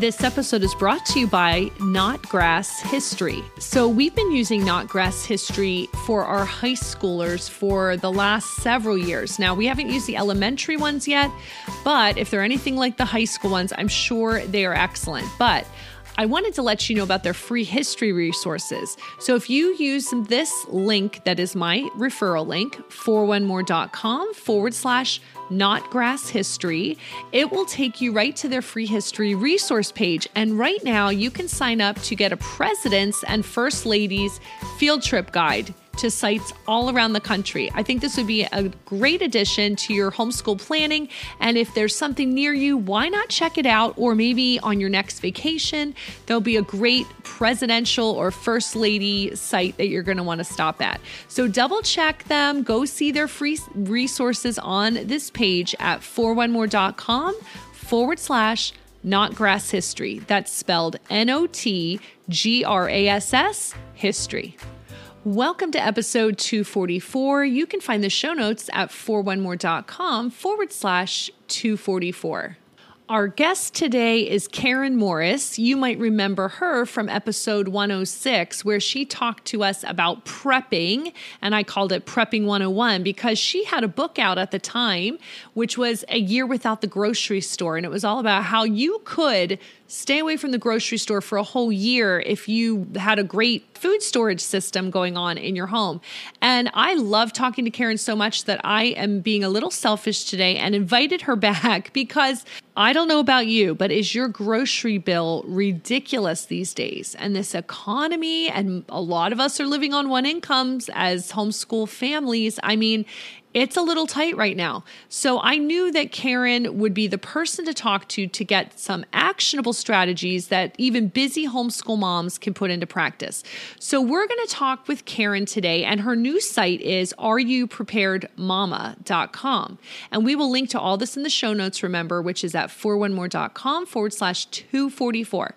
This episode is brought to you by Notgrass History. So, we've been using Notgrass History for our high schoolers for the last several years. Now, we haven't used the elementary ones yet, but if they're anything like the high school ones, I'm sure they are excellent. But I wanted to let you know about their free history resources. So if you use this link that is my referral link, 4onemore.com forward slash Notgrass history, it will take you right to their free history resource page. And right now, you can sign up to get a president's and first lady's field trip guide to sites all around the country. I think this would be a great addition to your homeschool planning. And if there's something near you, why not check it out? Or maybe on your next vacation, there'll be a great presidential or first lady site that you're going to want to stop at. So double check them, go see their free resources on this page at 4onemore.com forward slash Notgrass history. That's spelled N O T G R A S S history. Welcome to episode 244. You can find the show notes at 4onemore.com forward slash 244. Our guest today is Karen Morris. You might remember her from episode 106, where she talked to us about prepping, and I called it Prepping 101 because she had a book out at the time, which was A Year Without the Grocery Store. And it was all about how you could stay away from the grocery store for a whole year if you had a great food storage system going on in your home. And I love talking to Karen so much that I am being a little selfish today and invited her back because I don't know about you, but is your grocery bill ridiculous these days? And this economy, and a lot of us are living on one incomes as homeschool families. I mean, it's a little tight right now. So I knew that Karen would be the person to talk to to get some actionable strategies that even busy homeschool moms can put into practice. So we're going to talk with Karen today, and her new site is areyoupreparedmama.com. And we will link to all this in the show notes, remember, which is at 4onemore.com forward slash 244.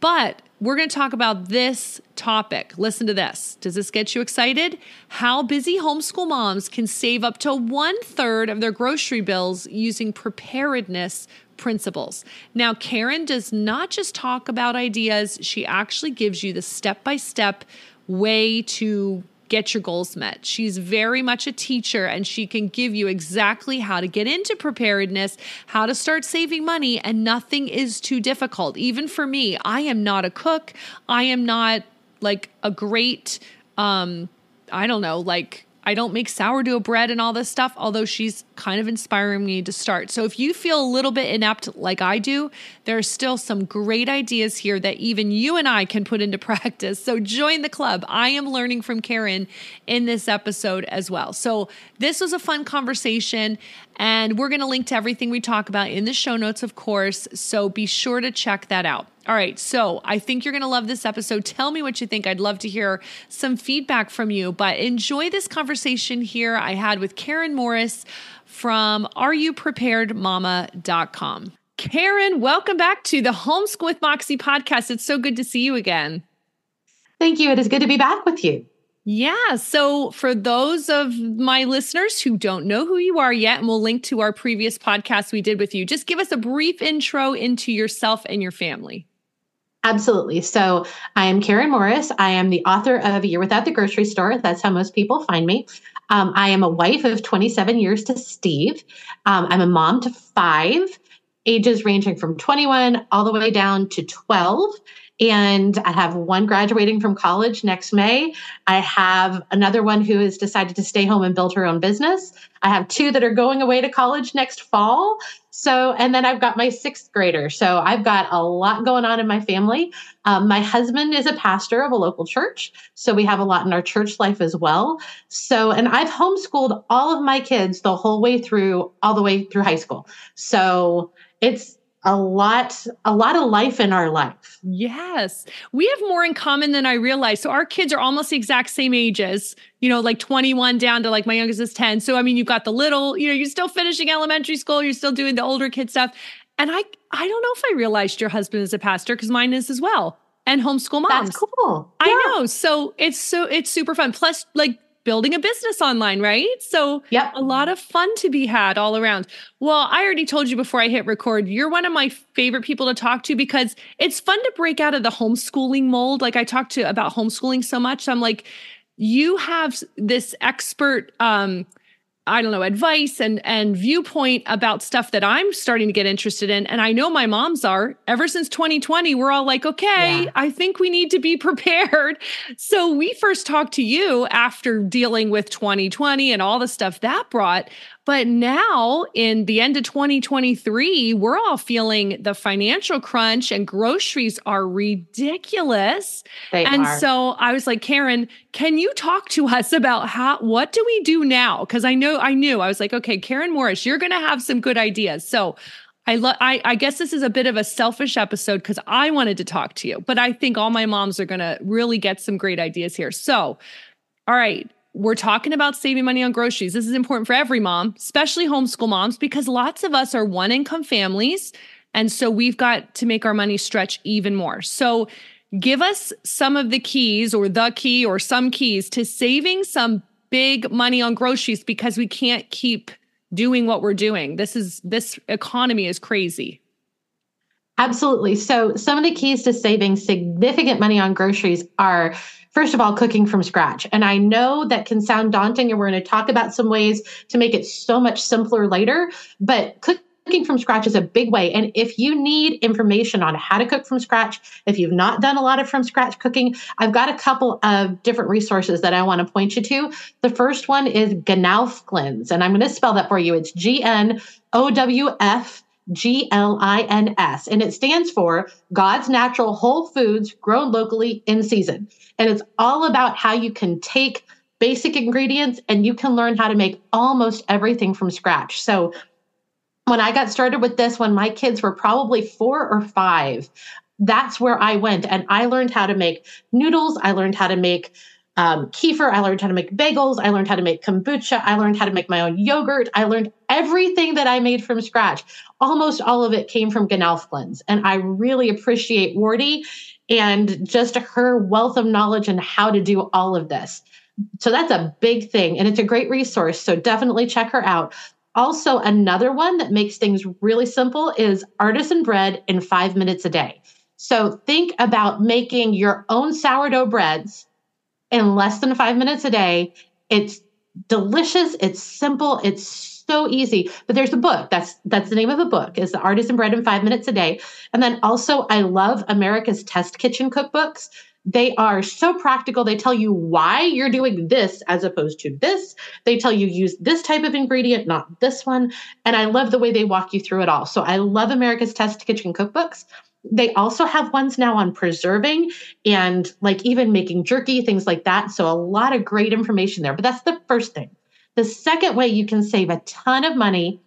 But we're going to talk about this topic. Listen to this. Does this get you excited? How busy homeschool moms can save up to one third of their grocery bills using preparedness principles. Now, Karen does not just talk about ideas, she actually gives you the step by step way to get your goals met. She's very much a teacher and she can give you exactly how to get into preparedness, how to start saving money, and nothing is too difficult. Even for me, I am not a cook. I am not like a great um I don't know, like I don't make sourdough bread and all this stuff, although she's kind of inspiring me to start. So if you feel a little bit inept like I do, there are still some great ideas here that even you and I can put into practice. So join the club. I am learning from Karen in this episode as well. So this was a fun conversation. And we're going to link to everything we talk about in the show notes, of course. So be sure to check that out. All right, so I think you're going to love this episode. Tell me what you think. I'd love to hear some feedback from you, but enjoy this conversation here I had with Karen Morris from areyoupreparedmama.com. Karen, welcome back to the Homeschool with Moxie podcast. It's so good to see you again. Thank you. It is good to be back with you. Yeah. So, for those of my listeners who don't know who you are yet, and we'll link to our previous podcast we did with you, just give us a brief intro into yourself and your family. Absolutely. So, I am Karen Morris. I am the author of A Year Without the Grocery Store. That's how most people find me. Um, I am a wife of 27 years to Steve. Um, I'm a mom to five, ages ranging from 21 all the way down to 12. And I have one graduating from college next May. I have another one who has decided to stay home and build her own business. I have two that are going away to college next fall. So, and then I've got my sixth grader. So I've got a lot going on in my family. Um, my husband is a pastor of a local church. So we have a lot in our church life as well. So, and I've homeschooled all of my kids the whole way through, all the way through high school. So it's, a lot a lot of life in our life. Yes. We have more in common than i realized. So our kids are almost the exact same ages you know like 21 down to like my youngest is 10 so i mean you've got the little you know you're still finishing elementary school you're still doing the older kid stuff. And i i don't know if i realized your husband is a pastor because mine is as well and homeschool moms. that's cool yeah. i know. So it's so it's super fun. Plus like building a business online, right? So, yep. a lot of fun to be had all around. Well, I already told you before I hit record, you're one of my favorite people to talk to because it's fun to break out of the homeschooling mold. Like I talk to about homeschooling so much. I'm like, you have this expert um I don't know, advice and and viewpoint about stuff that I'm starting to get interested in. And I know my moms are. Ever since 2020, we're all like, okay, yeah. I think we need to be prepared. So we first talked to you after dealing with 2020 and all the stuff that brought. But now, in the end of 2023, we're all feeling the financial crunch and groceries are ridiculous. They and are. so I was like, Karen, can you talk to us about how what do we do now? Because I know I knew I was like, okay, Karen Morris, you're gonna have some good ideas. So I, lo- I, I guess this is a bit of a selfish episode because I wanted to talk to you, but I think all my moms are going to really get some great ideas here. So, all right, we're talking about saving money on groceries. This is important for every mom, especially homeschool moms, because lots of us are one income families. And so we've got to make our money stretch even more. So give us some of the keys or the key or some keys to saving some big money on groceries because we can't keep doing what we're doing. This is this economy is crazy. Absolutely. So some of the keys to saving significant money on groceries are first of all, cooking from scratch. And I know that can sound daunting, and we're going to talk about some ways to make it so much simpler later, but cooking from scratch is a big way. And if you need information on how to cook from scratch, if you've not done a lot of from scratch cooking, I've got a couple of different resources that I want to point you to. The first one is Gnowfglins, and I'm going to spell that for you. It's G N O W F G L I N S, and it stands for God's Natural Whole Foods Grown Locally in Season. And it's all about how you can take basic ingredients and you can learn how to make almost everything from scratch. So, when I got started with this, when my kids were probably four or five, that's where I went and I learned how to make noodles. I learned how to make um, kefir. I learned how to make bagels. I learned how to make kombucha. I learned how to make my own yogurt. I learned everything that I made from scratch. Almost all of it came from Gnowfglins. And I really appreciate Wardeh and just her wealth of knowledge and how to do all of this. So that's a big thing. And it's a great resource. So definitely check her out. Also, another one that makes things really simple is artisan bread in five minutes a day. So think about making your own sourdough breads in less than five minutes a day. It's delicious. It's simple. It's so easy. But there's a book. That's that's the name of the book. Is the Artisan Bread in Five Minutes a Day. And then also, I love America's Test Kitchen cookbooks. They are so practical. They tell you why you're doing this as opposed to this. They tell you use this type of ingredient, not this one. And I love the way they walk you through it all. So I love America's Test Kitchen cookbooks. They also have ones now on preserving and like even making jerky, things like that. So a lot of great information there. But that's the first thing. The second way you can save a ton of money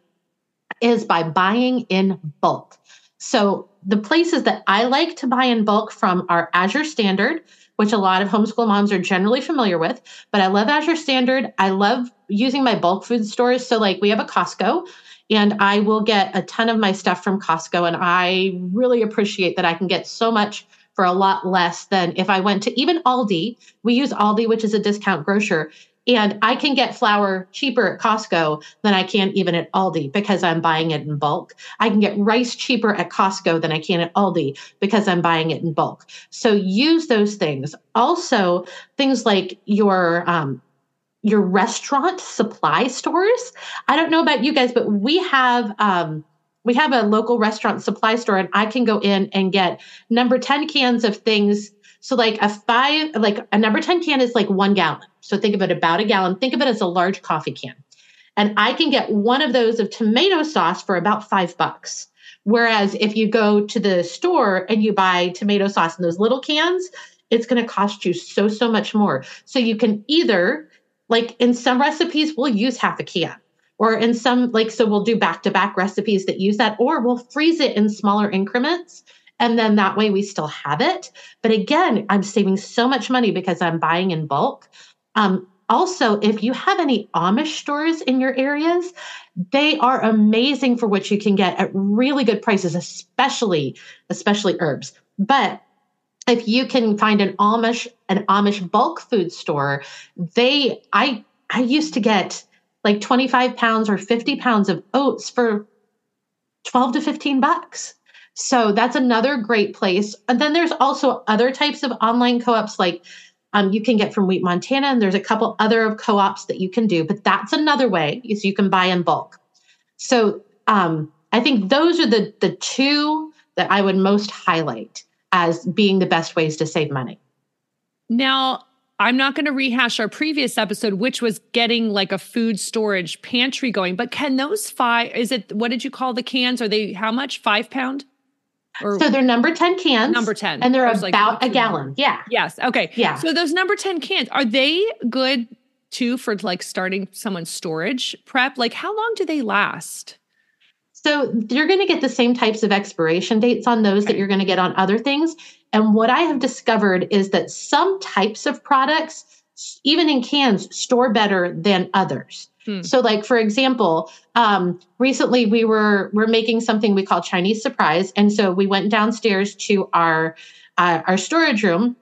is by buying in bulk. So the places that I like to buy in bulk from are Azure Standard, which a lot of homeschool moms are generally familiar with. But I love Azure Standard. I love using my bulk food stores. So, like, we have a Costco, and I will get a ton of my stuff from Costco. And I really appreciate that I can get so much for a lot less than if I went to even Aldi. We use Aldi, which is a discount grocer. And I can get flour cheaper at Costco than I can even at Aldi because I'm buying it in bulk. I can get rice cheaper at Costco than I can at Aldi because I'm buying it in bulk. So use those things. Also, things like your um, your restaurant supply stores. I don't know about you guys, but we have um, we have a local restaurant supply store, and I can go in and get number ten cans of things. So like a five, like a number ten can is like one gallon. So think of it about a gallon. Think of it as a large coffee can, and I can get one of those of tomato sauce for about five bucks. Whereas if you go to the store and you buy tomato sauce in those little cans, it's going to cost you so so much more. So you can either like in some recipes, we'll use half a can. Or in some, like, so we'll do back to back recipes that use that, or we'll freeze it in smaller increments. And then that way we still have it. But again, I'm saving so much money because I'm buying in bulk. Um, also, if you have any Amish stores in your areas, they are amazing for what you can get at really good prices, especially especially herbs. But if you can find an Amish an Amish bulk food store, they I I used to get like 25 pounds or 50 pounds of oats for 12 to 15 bucks. So that's another great place. And then there's also other types of online co-ops like um, you can get from Wheat Montana, and there's a couple other co-ops that you can do, but that's another way is you can buy in bulk. So um, I think those are the the two that I would most highlight as being the best ways to save money. Now, I'm not going to rehash our previous episode, which was getting like a food storage pantry going, but can those five, is it, what did you call the cans? Are they how much? Five pound? Or so they're number 10 cans. Number 10. And they're about like a gallon. Yeah. Yes. Okay. Yeah. So those number 10 cans, are they good too for like starting someone's storage prep? Like how long do they last? So you're going to get the same types of expiration dates on those that you're going to get on other things. And what I have discovered is that some types of products, even in cans, store better than others. Hmm. So, like for example, um, recently we were we're making something we call Chinese surprise, and so we went downstairs to our uh, our storage room,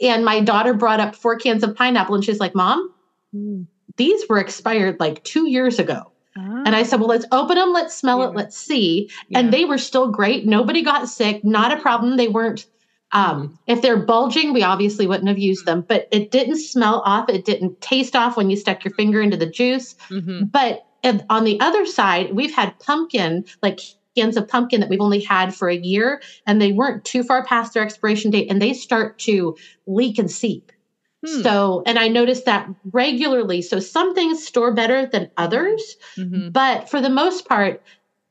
and my daughter brought up four cans of pineapple, and she's like, "Mom, hmm. these were expired like two years ago." And I said, well, let's open them, let's smell yeah. it, let's see. Yeah. And they were still great. Nobody got sick, not a problem. They weren't, um, if they're bulging, we obviously wouldn't have used them, but it didn't smell off. It didn't taste off when you stuck your finger into the juice. Mm-hmm. But on the other side, we've had pumpkin, like cans of pumpkin that we've only had for a year, and they weren't too far past their expiration date, and they start to leak and seep. Hmm. So, and I noticed that regularly. So, some things store better than others, mm-hmm. but for the most part,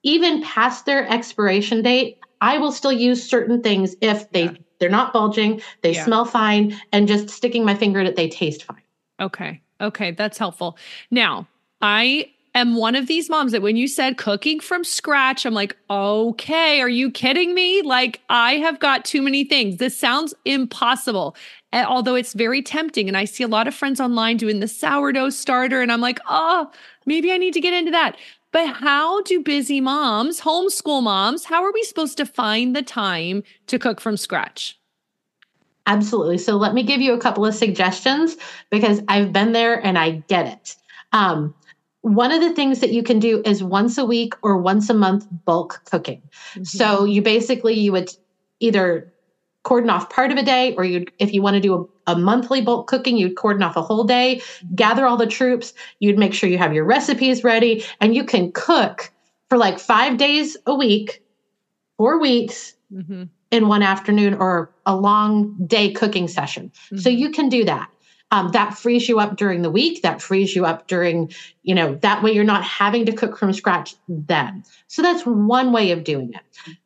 even past their expiration date, I will still use certain things if they yeah. they're not bulging, they yeah. smell fine, and just sticking my finger in it, they taste fine. Okay. Okay, that's helpful. Now, I am one of these moms that when you said cooking from scratch, I'm like, okay, are you kidding me? Like, I have got too many things. This sounds impossible although it's very tempting. And I see a lot of friends online doing the sourdough starter, and I'm like, oh, maybe I need to get into that. But how do busy moms, homeschool moms, how are we supposed to find the time to cook from scratch? Absolutely. So let me give you a couple of suggestions because I've been there and I get it. Um, one of the things that you can do is once a week or once a month bulk cooking. Mm-hmm. So you basically you would either cordon off part of a day, or you if you want to do a, a, monthly bulk cooking, you'd cordon off a whole day, gather all the troops, you'd make sure you have your recipes ready, and you can cook for like five days a week, four weeks mm-hmm. in one afternoon, or a long day cooking session. Mm-hmm. So you can do that um, that frees you up during the week that frees you up during you know that way you're not having to cook from scratch then so that's one way of doing it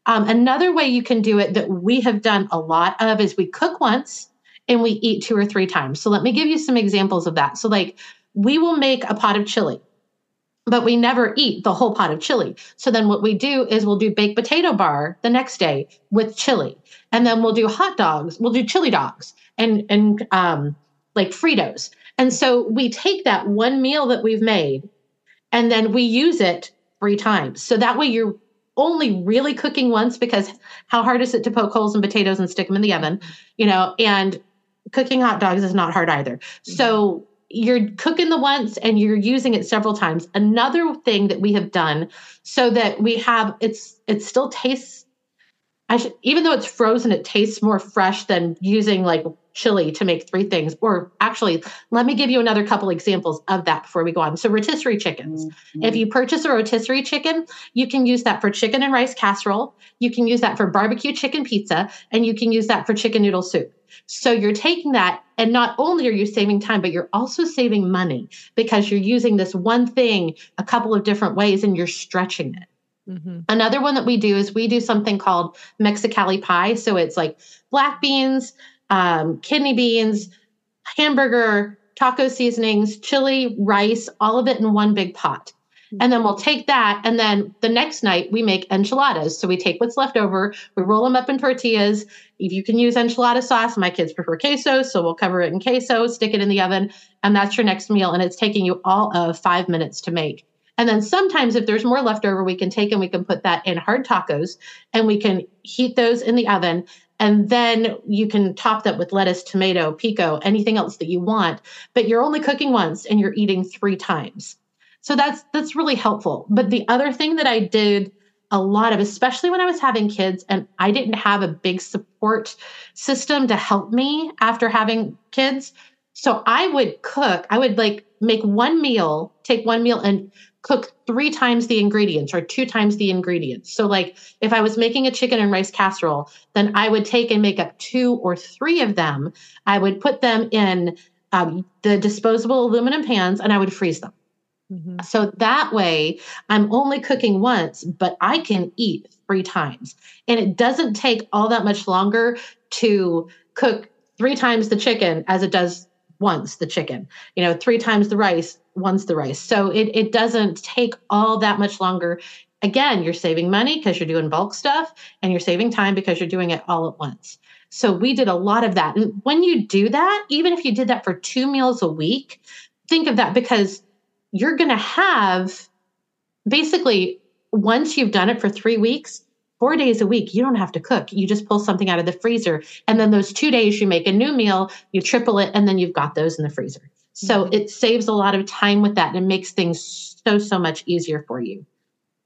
um, another way you can do it that we have done a lot of is we cook once and we eat two or three times so let me give you some examples of that so like we will make a pot of chili but we never eat the whole pot of chili. So then what we do is we'll do baked potato bar the next day with chili. And then we'll do hot dogs. We'll do chili dogs and and um like Fritos. And so we take that one meal that we've made and then we use it three times. So that way you're only really cooking once because how hard is it to poke holes in potatoes and stick them in the oven, you know, and cooking hot dogs is not hard either. Mm-hmm. So you're cooking the once and you're using it several times. Another thing that we have done so that we have it's it still tastes I should even though it's frozen, it tastes more fresh than using like chili to make three things. Or actually, let me give you another couple examples of that before we go on. So rotisserie chickens. Mm-hmm. If you purchase a rotisserie chicken, you can use that for chicken and rice casserole. You can use that for barbecue chicken pizza, and you can use that for chicken noodle soup. So you're taking that, and not only are you saving time, but you're also saving money because you're using this one thing a couple of different ways and you're stretching it. Mm-hmm. Another one that we do is we do something called Mexicali pie. So it's like black beans, um, kidney beans, hamburger, taco seasonings, chili, rice, all of it in one big pot. And then we'll take that, and then the next night we make enchiladas. So we take what's left over, we roll them up in tortillas. If you can use enchilada sauce, my kids prefer queso, so we'll cover it in queso, stick it in the oven, and that's your next meal. And it's taking you all of five minutes to make. And then sometimes, if there's more left over, we can take and we can put that in hard tacos and we can heat those in the oven. And then you can top that with lettuce, tomato, pico, anything else that you want. But you're only cooking once and you're eating three times. So that's that's really helpful. But the other thing that I did a lot of, especially when I was having kids and I didn't have a big support system to help me after having kids. So I would cook, I would like make one meal, take one meal and cook three times the ingredients or two times the ingredients. So, like if I was making a chicken and rice casserole, then I would take and make up two or three of them. I would put them in um, the disposable aluminum pans and I would freeze them. Mm-hmm. So that way, I'm only cooking once, but I can eat three times. And it doesn't take all that much longer to cook three times the chicken as it does once the chicken, you know, three times the rice, once the rice. So it, it doesn't take all that much longer. Again, you're saving money because you're doing bulk stuff and you're saving time because you're doing it all at once. So we did a lot of that. And when you do that, even if you did that for two meals a week, think of that because you're going to have basically once you've done it for three weeks, four days a week, you don't have to cook. You just pull something out of the freezer. And then those two days, you make a new meal, you triple it, and then you've got those in the freezer. So mm-hmm. it saves a lot of time with that and it makes things so, so much easier for you.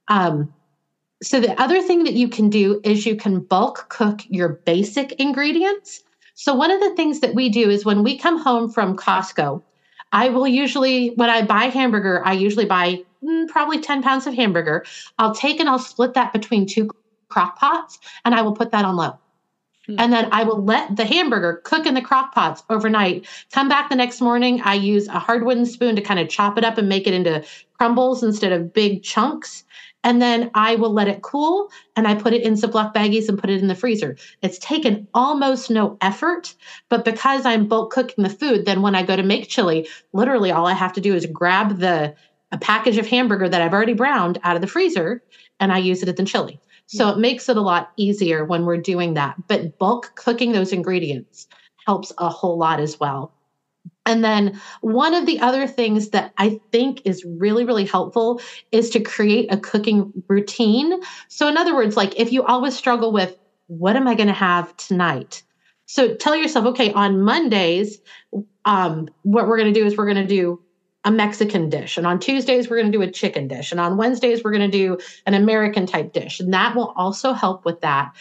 Um, so the other thing that you can do is you can bulk cook your basic ingredients. So one of the things that we do is when we come home from Costco, I will usually, when I buy hamburger, I usually buy mm, probably 10 pounds of hamburger. I'll take and I'll split that between two crock pots and I will put that on low. Hmm. And then I will let the hamburger cook in the crock pots overnight. Come back the next morning. I use a hard wooden spoon to kind of chop it up and make it into crumbles instead of big chunks. And then I will let it cool and I put it in some Ziploc baggies and put it in the freezer. It's taken almost no effort, but because I'm bulk cooking the food, then when I go to make chili, literally all I have to do is grab the a package of hamburger that I've already browned out of the freezer and I use it in the chili. So it makes it a lot easier when we're doing that. But bulk cooking those ingredients helps a whole lot as well. And then one of the other things that I think is really, really helpful is to create a cooking routine. So, in other words, like if you always struggle with what am I going to have tonight? So tell yourself, okay, on Mondays, um, what we're going to do is we're going to do a Mexican dish. And on Tuesdays, we're going to do a chicken dish. And on Wednesdays, we're going to do an American type dish. And that will also help with that.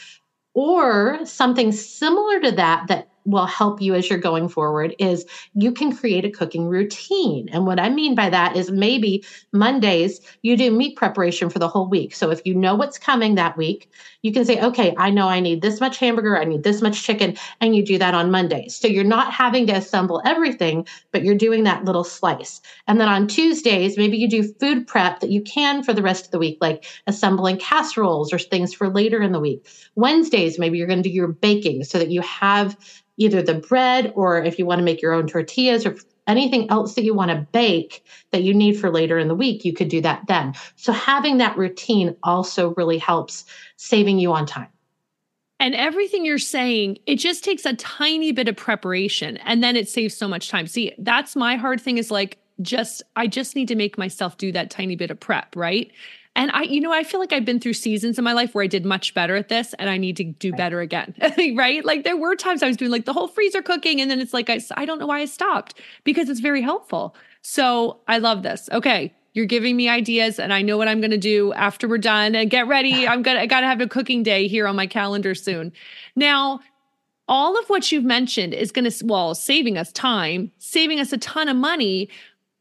Or something similar to that, that will help you as you're going forward is you can create a cooking routine. And what I mean by that is maybe Mondays you do meat preparation for the whole week. So if you know what's coming that week, you can say, okay, I know I need this much hamburger, I need this much chicken, and you do that on Mondays. So you're not having to assemble everything, but you're doing that little slice. And then on Tuesdays, maybe you do food prep that you can for the rest of the week, like assembling casseroles or things for later in the week. Wednesdays, maybe you're going to do your baking so that you have either the bread or if you want to make your own tortillas or anything else that you want to bake that you need for later in the week, you could do that then. So having that routine also really helps saving you on time. And everything you're saying, it just takes a tiny bit of preparation and then it saves so much time. See, that's my hard thing is like just I just need to make myself do that tiny bit of prep, right? And I, you know, I feel like I've been through seasons in my life where I did much better at this and I need to do better again. right. Like there were times I was doing like the whole freezer cooking and then it's like, I, I don't know why I stopped because it's very helpful. So I love this. Okay. You're giving me ideas and I know what I'm going to do after we're done and get ready. I'm going to, I got to have a cooking day here on my calendar soon. Now, all of what you've mentioned is going to, well, saving us time, saving us a ton of money,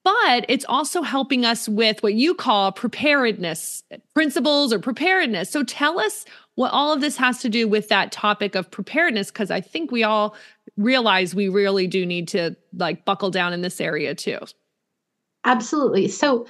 but it's also helping us with what you call preparedness principles or preparedness. So tell us what all of this has to do with that topic of preparedness, because I think we all realize we really do need to like buckle down in this area too. Absolutely. So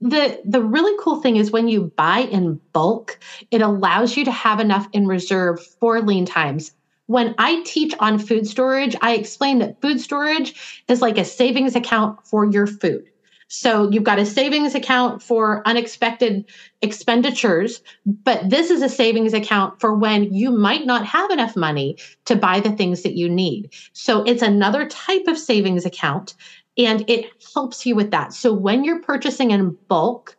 the the really cool thing is when you buy in bulk, it allows you to have enough in reserve for lean times. When I teach on food storage, I explain that food storage is like a savings account for your food. So you've got a savings account for unexpected expenditures, but this is a savings account for when you might not have enough money to buy the things that you need. So it's another type of savings account and it helps you with that. So when you're purchasing in bulk,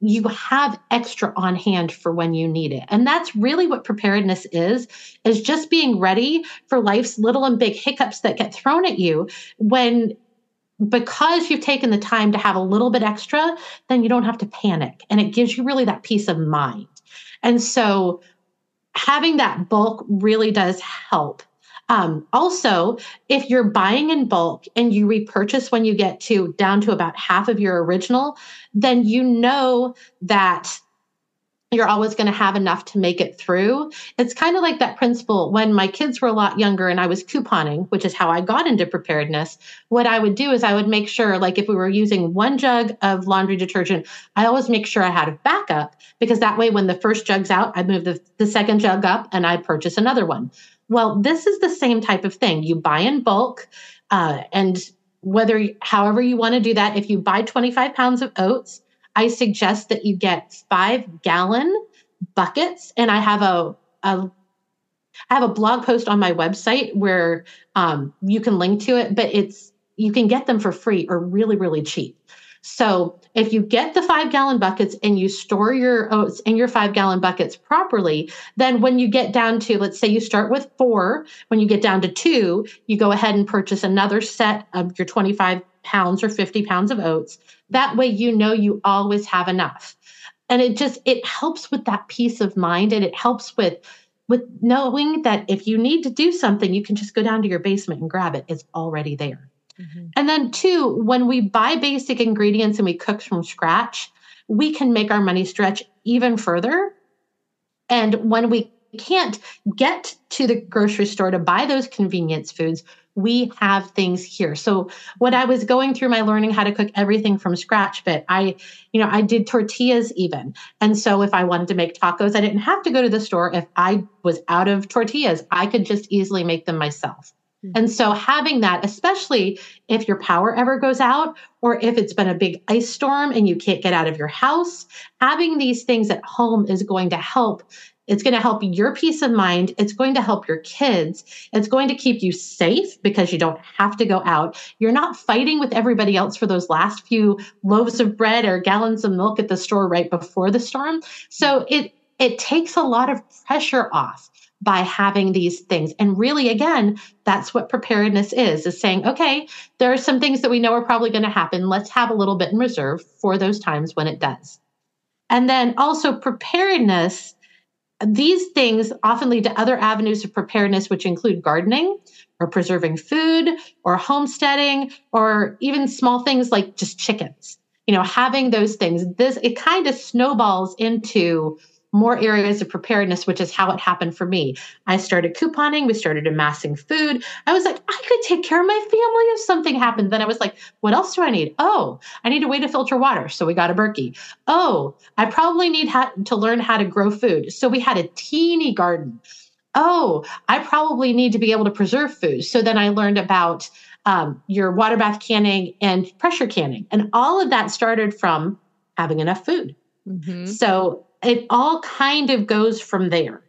you have extra on hand for when you need it. And that's really what preparedness is, is just being ready for life's little and big hiccups that get thrown at you when because you've taken the time to have a little bit extra, then you don't have to panic. And it gives you really that peace of mind. And so having that bulk really does help. Um, also, if you're buying in bulk and you repurchase when you get to down to about half of your original, then you know that you're always going to have enough to make it through. It's kind of like that principle when my kids were a lot younger and I was couponing, which is how I got into preparedness. What I would do is I would make sure, like if we were using one jug of laundry detergent, I always make sure I had a backup because that way when the first jug's out, I'd move the, the second jug up and I'd purchase another one. Well, this is the same type of thing. You buy in bulk, uh, and whether, however, you want to do that, if you buy 25 pounds of oats, I suggest that you get five gallon buckets. And I have a, a I have a blog post on my website where um, you can link to it, but it's you can get them for free or really, really cheap. So if you get the five gallon buckets and you store your oats in your five gallon buckets properly, then when you get down to, let's say you start with four, when you get down to two, you go ahead and purchase another set of your 25 pounds or 50 pounds of oats. That way you know you always have enough. And it just, it helps with that peace of mind and it helps with with knowing that if you need to do something, you can just go down to your basement and grab it. It's already there. Mm-hmm. And then, two, when we buy basic ingredients and we cook from scratch, we can make our money stretch even further. And when we can't get to the grocery store to buy those convenience foods, we have things here. So when I was going through my learning how to cook everything from scratch but I, you know, I did tortillas even. And so if I wanted to make tacos, I didn't have to go to the store. If I was out of tortillas, I could just easily make them myself. Mm-hmm. And so having that, especially if your power ever goes out or if it's been a big ice storm and you can't get out of your house, having these things at home is going to help. It's going to help your peace of mind. It's going to help your kids. It's going to keep you safe because you don't have to go out. You're not fighting with everybody else for those last few loaves of bread or gallons of milk at the store right before the storm. So it it takes a lot of pressure off by having these things. And really, again, that's what preparedness is, is saying, okay, there are some things that we know are probably going to happen. Let's have a little bit in reserve for those times when it does. And then also preparedness, these things often lead to other avenues of preparedness, which include gardening or preserving food or homesteading or even small things like just chickens. You know, having those things, this it kind of snowballs into more areas of preparedness, which is how it happened for me. I started couponing, we started amassing food. I was like, I could take care of my family if something happened. Then I was like, what else do I need? Oh, I need a way to filter water. So we got a Berkey. Oh, I probably need ha- to learn how to grow food. So we had a teeny garden. Oh, I probably need to be able to preserve food. So then I learned about um, your water bath canning and pressure canning. And all of that started from having enough food. Mm-hmm. So it all kind of goes from there.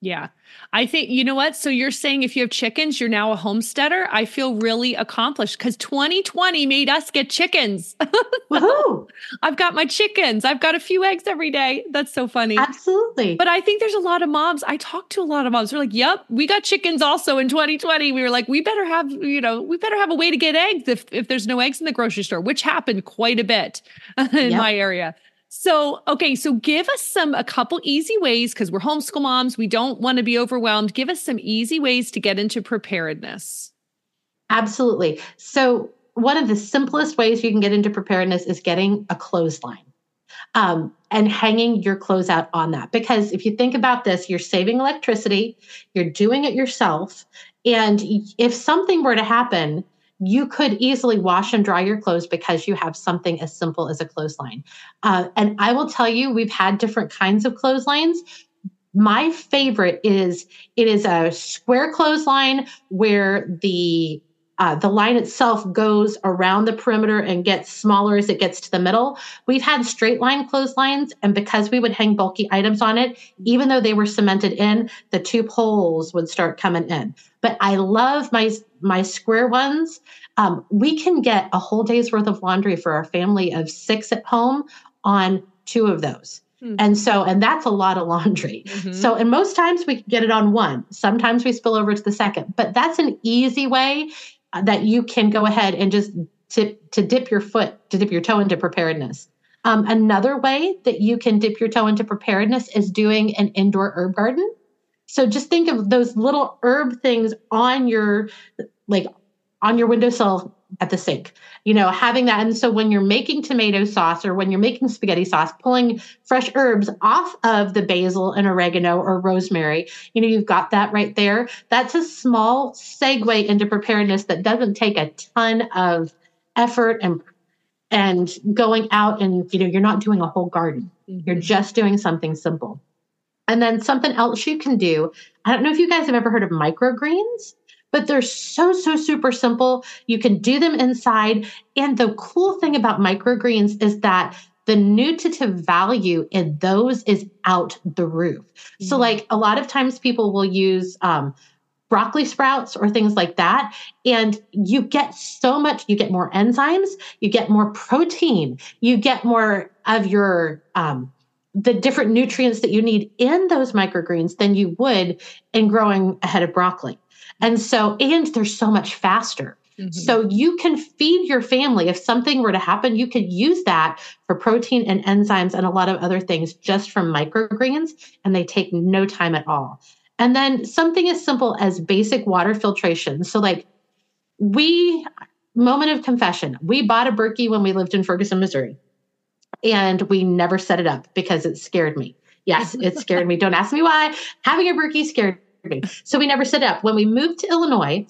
Yeah. I think, you know what? So you're saying if you have chickens, you're now a homesteader? I feel really accomplished because 2020 made us get chickens. Woohoo! I've got my chickens. I've got a few eggs every day. That's so funny. Absolutely. But I think there's a lot of moms. I talk to a lot of moms. They're like, yep, we got chickens also in 2020. We were like, we better have, you know, we better have a way to get eggs if, if there's no eggs in the grocery store, which happened quite a bit in yep. my area. So, okay, so give us some a couple easy ways because we're homeschool moms, we don't want to be overwhelmed. Give us some easy ways to get into preparedness. Absolutely. So, one of the simplest ways you can get into preparedness is getting a clothesline. Um, and hanging your clothes out on that. Because if you think about this, you're saving electricity, you're doing it yourself. And if something were to happen, you could easily wash and dry your clothes because you have something as simple as a clothesline. Uh, and I will tell you, we've had different kinds of clotheslines. My favorite is it is a square clothesline where the uh, the line itself goes around the perimeter and gets smaller as it gets to the middle. We've had straight line clotheslines, and because we would hang bulky items on it, even though they were cemented in, the two poles would start coming in. But I love my my square ones. Um, we can get a whole day's worth of laundry for our family of six at home on two of those. Mm-hmm. And so, and that's a lot of laundry. Mm-hmm. So, and most times we get it on one. Sometimes we spill over to the second, but that's an easy way that you can go ahead and just tip, to dip your foot, to dip your toe into preparedness. Um, another way that you can dip your toe into preparedness is doing an indoor herb garden. So just think of those little herb things on your, like on your windowsill at the sink. You know having that and so when you're making tomato sauce or when you're making spaghetti sauce pulling fresh herbs off of the basil and oregano or rosemary you know you've got that right there. That's a small segue into preparedness that doesn't take a ton of effort and and going out and you know you're not doing a whole garden. Mm-hmm. you're just doing something simple. And then something else you can do i don't know if you guys have ever heard of microgreens but they're so, so super simple. You can do them inside. And the cool thing about microgreens is that the nutritive value in those is out the roof. Mm-hmm. So, like a lot of times people will use um, broccoli sprouts or things like that. And you get so much, you get more enzymes, you get more protein, you get more of your, um, the different nutrients that you need in those microgreens than you would in growing a head of broccoli. And so, and they're so much faster. Mm-hmm. So you can feed your family. If something were to happen, you could use that for protein and enzymes and a lot of other things just from microgreens, and they take no time at all. And then something as simple as basic water filtration. So, like, we, moment of confession, we bought a Berkey when we lived in Ferguson, Missouri, and we never set it up because it scared me. Yes, it scared me. Don't ask me why. Having a Berkey scared so we never set up. When we moved to Illinois,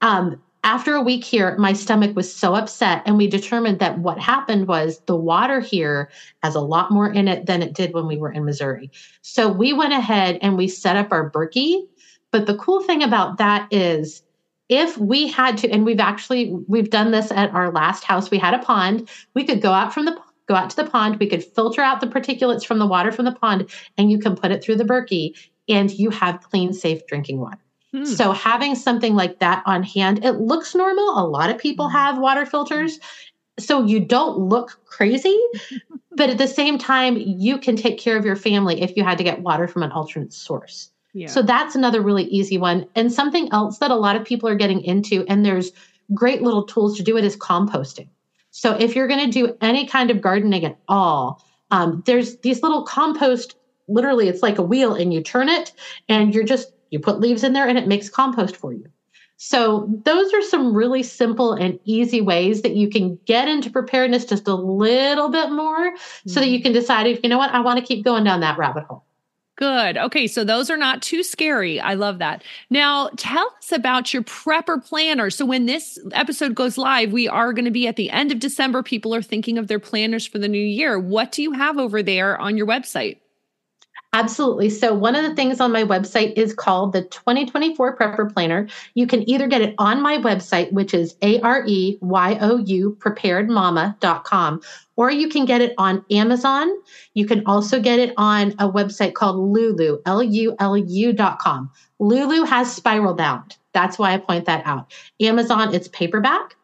um, after a week here, my stomach was so upset, and we determined that what happened was the water here has a lot more in it than it did when we were in Missouri. So we went ahead and we set up our Berkey. But the cool thing about that is if we had to and we've actually we've done this at our last house we had a pond we could go out from the go out to the pond we could filter out the particulates from the water from the pond and you can put it through the berkey and you have clean, safe drinking water. Hmm. So having something like that on hand, it looks normal. A lot of people hmm. have water filters. So you don't look crazy, but at the same time, you can take care of your family if you had to get water from an alternate source. Yeah. So that's another really easy one. And something else that a lot of people are getting into, and there's great little tools to do it, is composting. So if you're going to do any kind of gardening at all, um, there's these little compost literally it's like a wheel and you turn it and you're just you put leaves in there and it makes compost for you. So those are some really simple and easy ways that you can get into preparedness just a little bit more mm-hmm. so that you mm-hmm. can decide if you know what I want to keep going down that rabbit hole. Good. Okay. So those are not too scary. I love that. Now, tell us about your prepper planner. So, when this episode goes live, we are going to be at the end of December. People are thinking of their planners for the new year. What do you have over there on your website? Absolutely. So, one of the things on my website is called the 2024 Prepper Planner. You can either get it on my website, which is A R E Y O U preparedmama.com, or you can get it on Amazon. You can also get it on a website called Lulu, L U L U.com. Lulu has spiral bound. That's why I point that out. Amazon, it's paperback.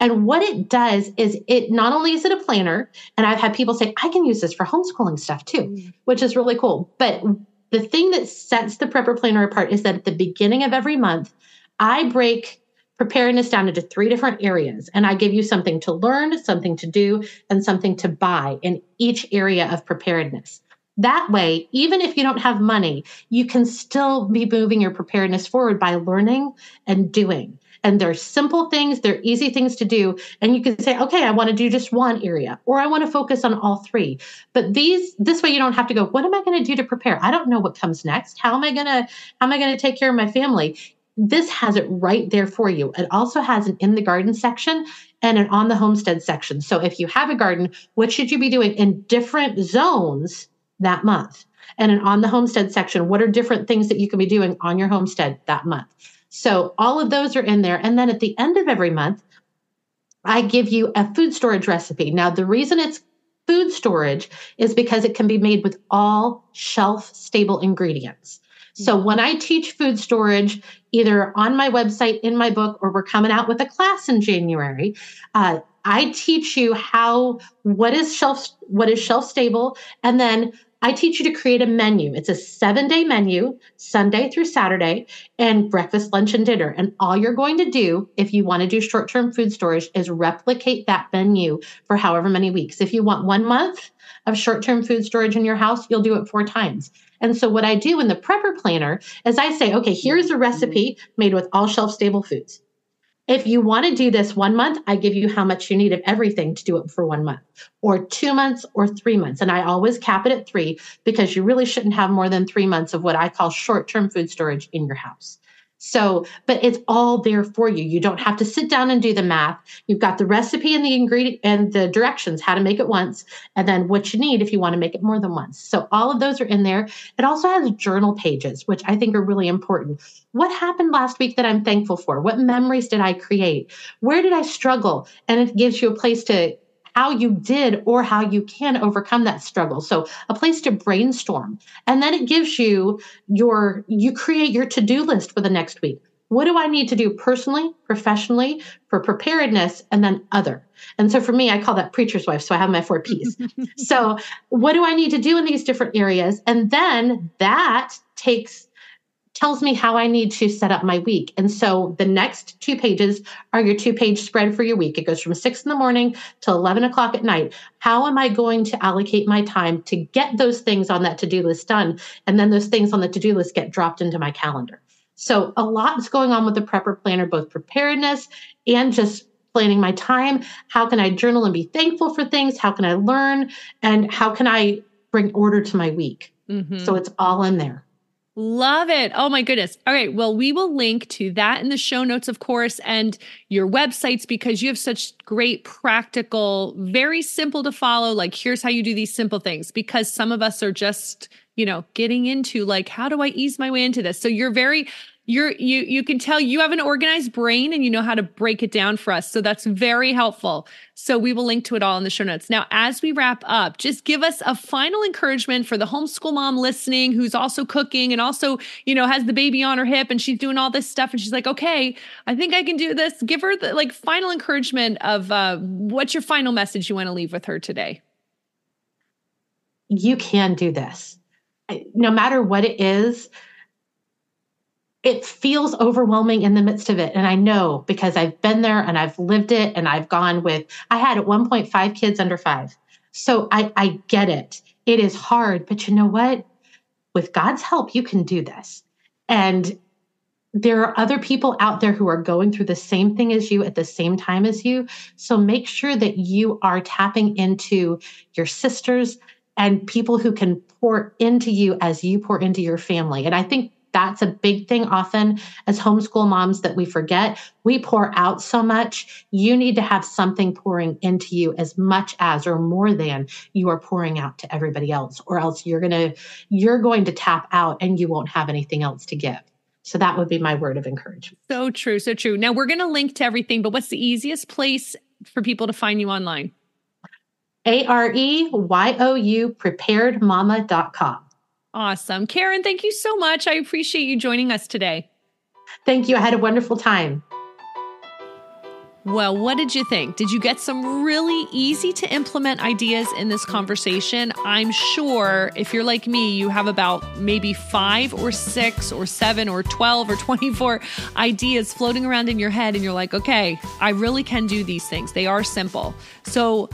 And what it does is it not only is it a planner, and I've had people say, I can use this for homeschooling stuff too, mm. which is really cool. But the thing that sets the prepper planner apart is that at the beginning of every month, I break preparedness down into three different areas. And I give you something to learn, something to do, and something to buy in each area of preparedness. That way, even if you don't have money, you can still be moving your preparedness forward by learning and doing. And they're simple things, they're easy things to do. And you can say, okay, I want to do just one area, or I want to focus on all three. But these, this way you don't have to go, what am I going to do to prepare? I don't know what comes next. How am I going to, how am I going to take care of my family? This has it right there for you. It also has an in the garden section and an on the homestead section. So if you have a garden, what should you be doing in different zones that month? And an on the homestead section, what are different things that you can be doing on your homestead that month? So all of those are in there. And then at the end of every month, I give you a food storage recipe. Now, the reason it's food storage is because it can be made with all shelf stable ingredients. So when I teach food storage, either on my website, in my book, or we're coming out with a class in January, uh, I teach you how what is shelf what is shelf stable, and then I teach you to create a menu. It's a seven day menu, Sunday through Saturday, and breakfast, lunch, and dinner. And all you're going to do, if you want to do short term food storage, is replicate that menu for however many weeks. If you want one month of short term food storage in your house, you'll do it four times. And so, what I do in the prepper planner is I say, okay, here's a recipe made with all shelf stable foods. If you want to do this one month, I give you how much you need of everything to do it for one month, or two months, or three months. And I always cap it at three because you really shouldn't have more than three months of what I call short term food storage in your house. So, but it's all there for you. You don't have to sit down and do the math. You've got the recipe and the ingredient and the directions how to make it once, and then what you need if you want to make it more than once. So, all of those are in there. It also has journal pages, which I think are really important. What happened last week that I'm thankful for? What memories did I create? Where did I struggle? And it gives you a place to how you did or how you can overcome that struggle. So a place to brainstorm. And then it gives you your, you create your to-do list for the next week. What do I need to do personally, professionally, for preparedness, and then other? And so for me, I call that preacher's wife. So I have my four P's. so what do I need to do in these different areas? And then that takes tells me how I need to set up my week. And so the next two pages are your two page spread for your week. It goes from six in the morning to 11 o'clock at night. How am I going to allocate my time to get those things on that to do list done? And then those things on the to do list get dropped into my calendar. So a lot is going on with the prepper planner, both preparedness and just planning my time. How can I journal and be thankful for things? How can I learn? And how can I bring order to my week? Mm-hmm. So it's all in there. Love it. Oh my goodness. All right. Well, we will link to that in the show notes, of course, and your websites because you have such great practical, very simple to follow. Like, here's how you do these simple things because some of us are just, you know, getting into like, how do I ease my way into this? So you're very, you're you you can tell you have an organized brain and you know how to break it down for us. So that's very helpful. So we will link to it all in the show notes. Now as we wrap up just give us a final encouragement for the homeschool mom listening who's also cooking and also you know has the baby on her hip and she's doing all this stuff and she's like okay i think i can do this. Give her the like final encouragement of uh, what's your final message you want to leave with her today? You can do this. No matter what it is it feels overwhelming in the midst of it. And I know because I've been there and I've lived it and I've gone with, I had at one point five kids under five. So I, I get it. It is hard, but you know what? With God's help, you can do this. And there are other people out there who are going through the same thing as you at the same time as you. So make sure that you are tapping into your sisters and people who can pour into you as you pour into your family. And I think that's a big thing often as homeschool moms that we forget. We pour out so much. You need to have something pouring into you as much as or more than you are pouring out to everybody else, or else you're going to, you're going to tap out and you won't have anything else to give. So that would be my word of encouragement. So true. So true. Now we're going to link to everything, but what's the easiest place for people to find you online? A R E Y O U preparedmama.com. Awesome. Karen, thank you so much. I appreciate you joining us today. Thank you. I had a wonderful time. Well, what did you think? Did you get some really easy to implement ideas in this conversation? I'm sure if you're like me, you have about maybe five or six or seven or 12 or 24 ideas floating around in your head, and you're like, okay, I really can do these things. They are simple. So,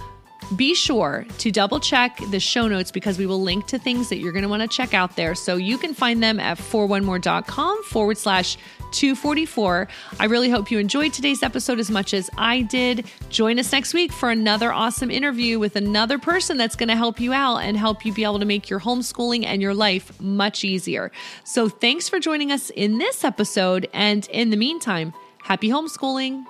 be sure to double check the show notes because we will link to things that you're going to want to check out there. So you can find them at 4onemore.com forward slash 244. I really hope you enjoyed today's episode as much as I did. Join us next week for another awesome interview with another person that's going to help you out and help you be able to make your homeschooling and your life much easier. So thanks for joining us in this episode. And in the meantime, happy homeschooling.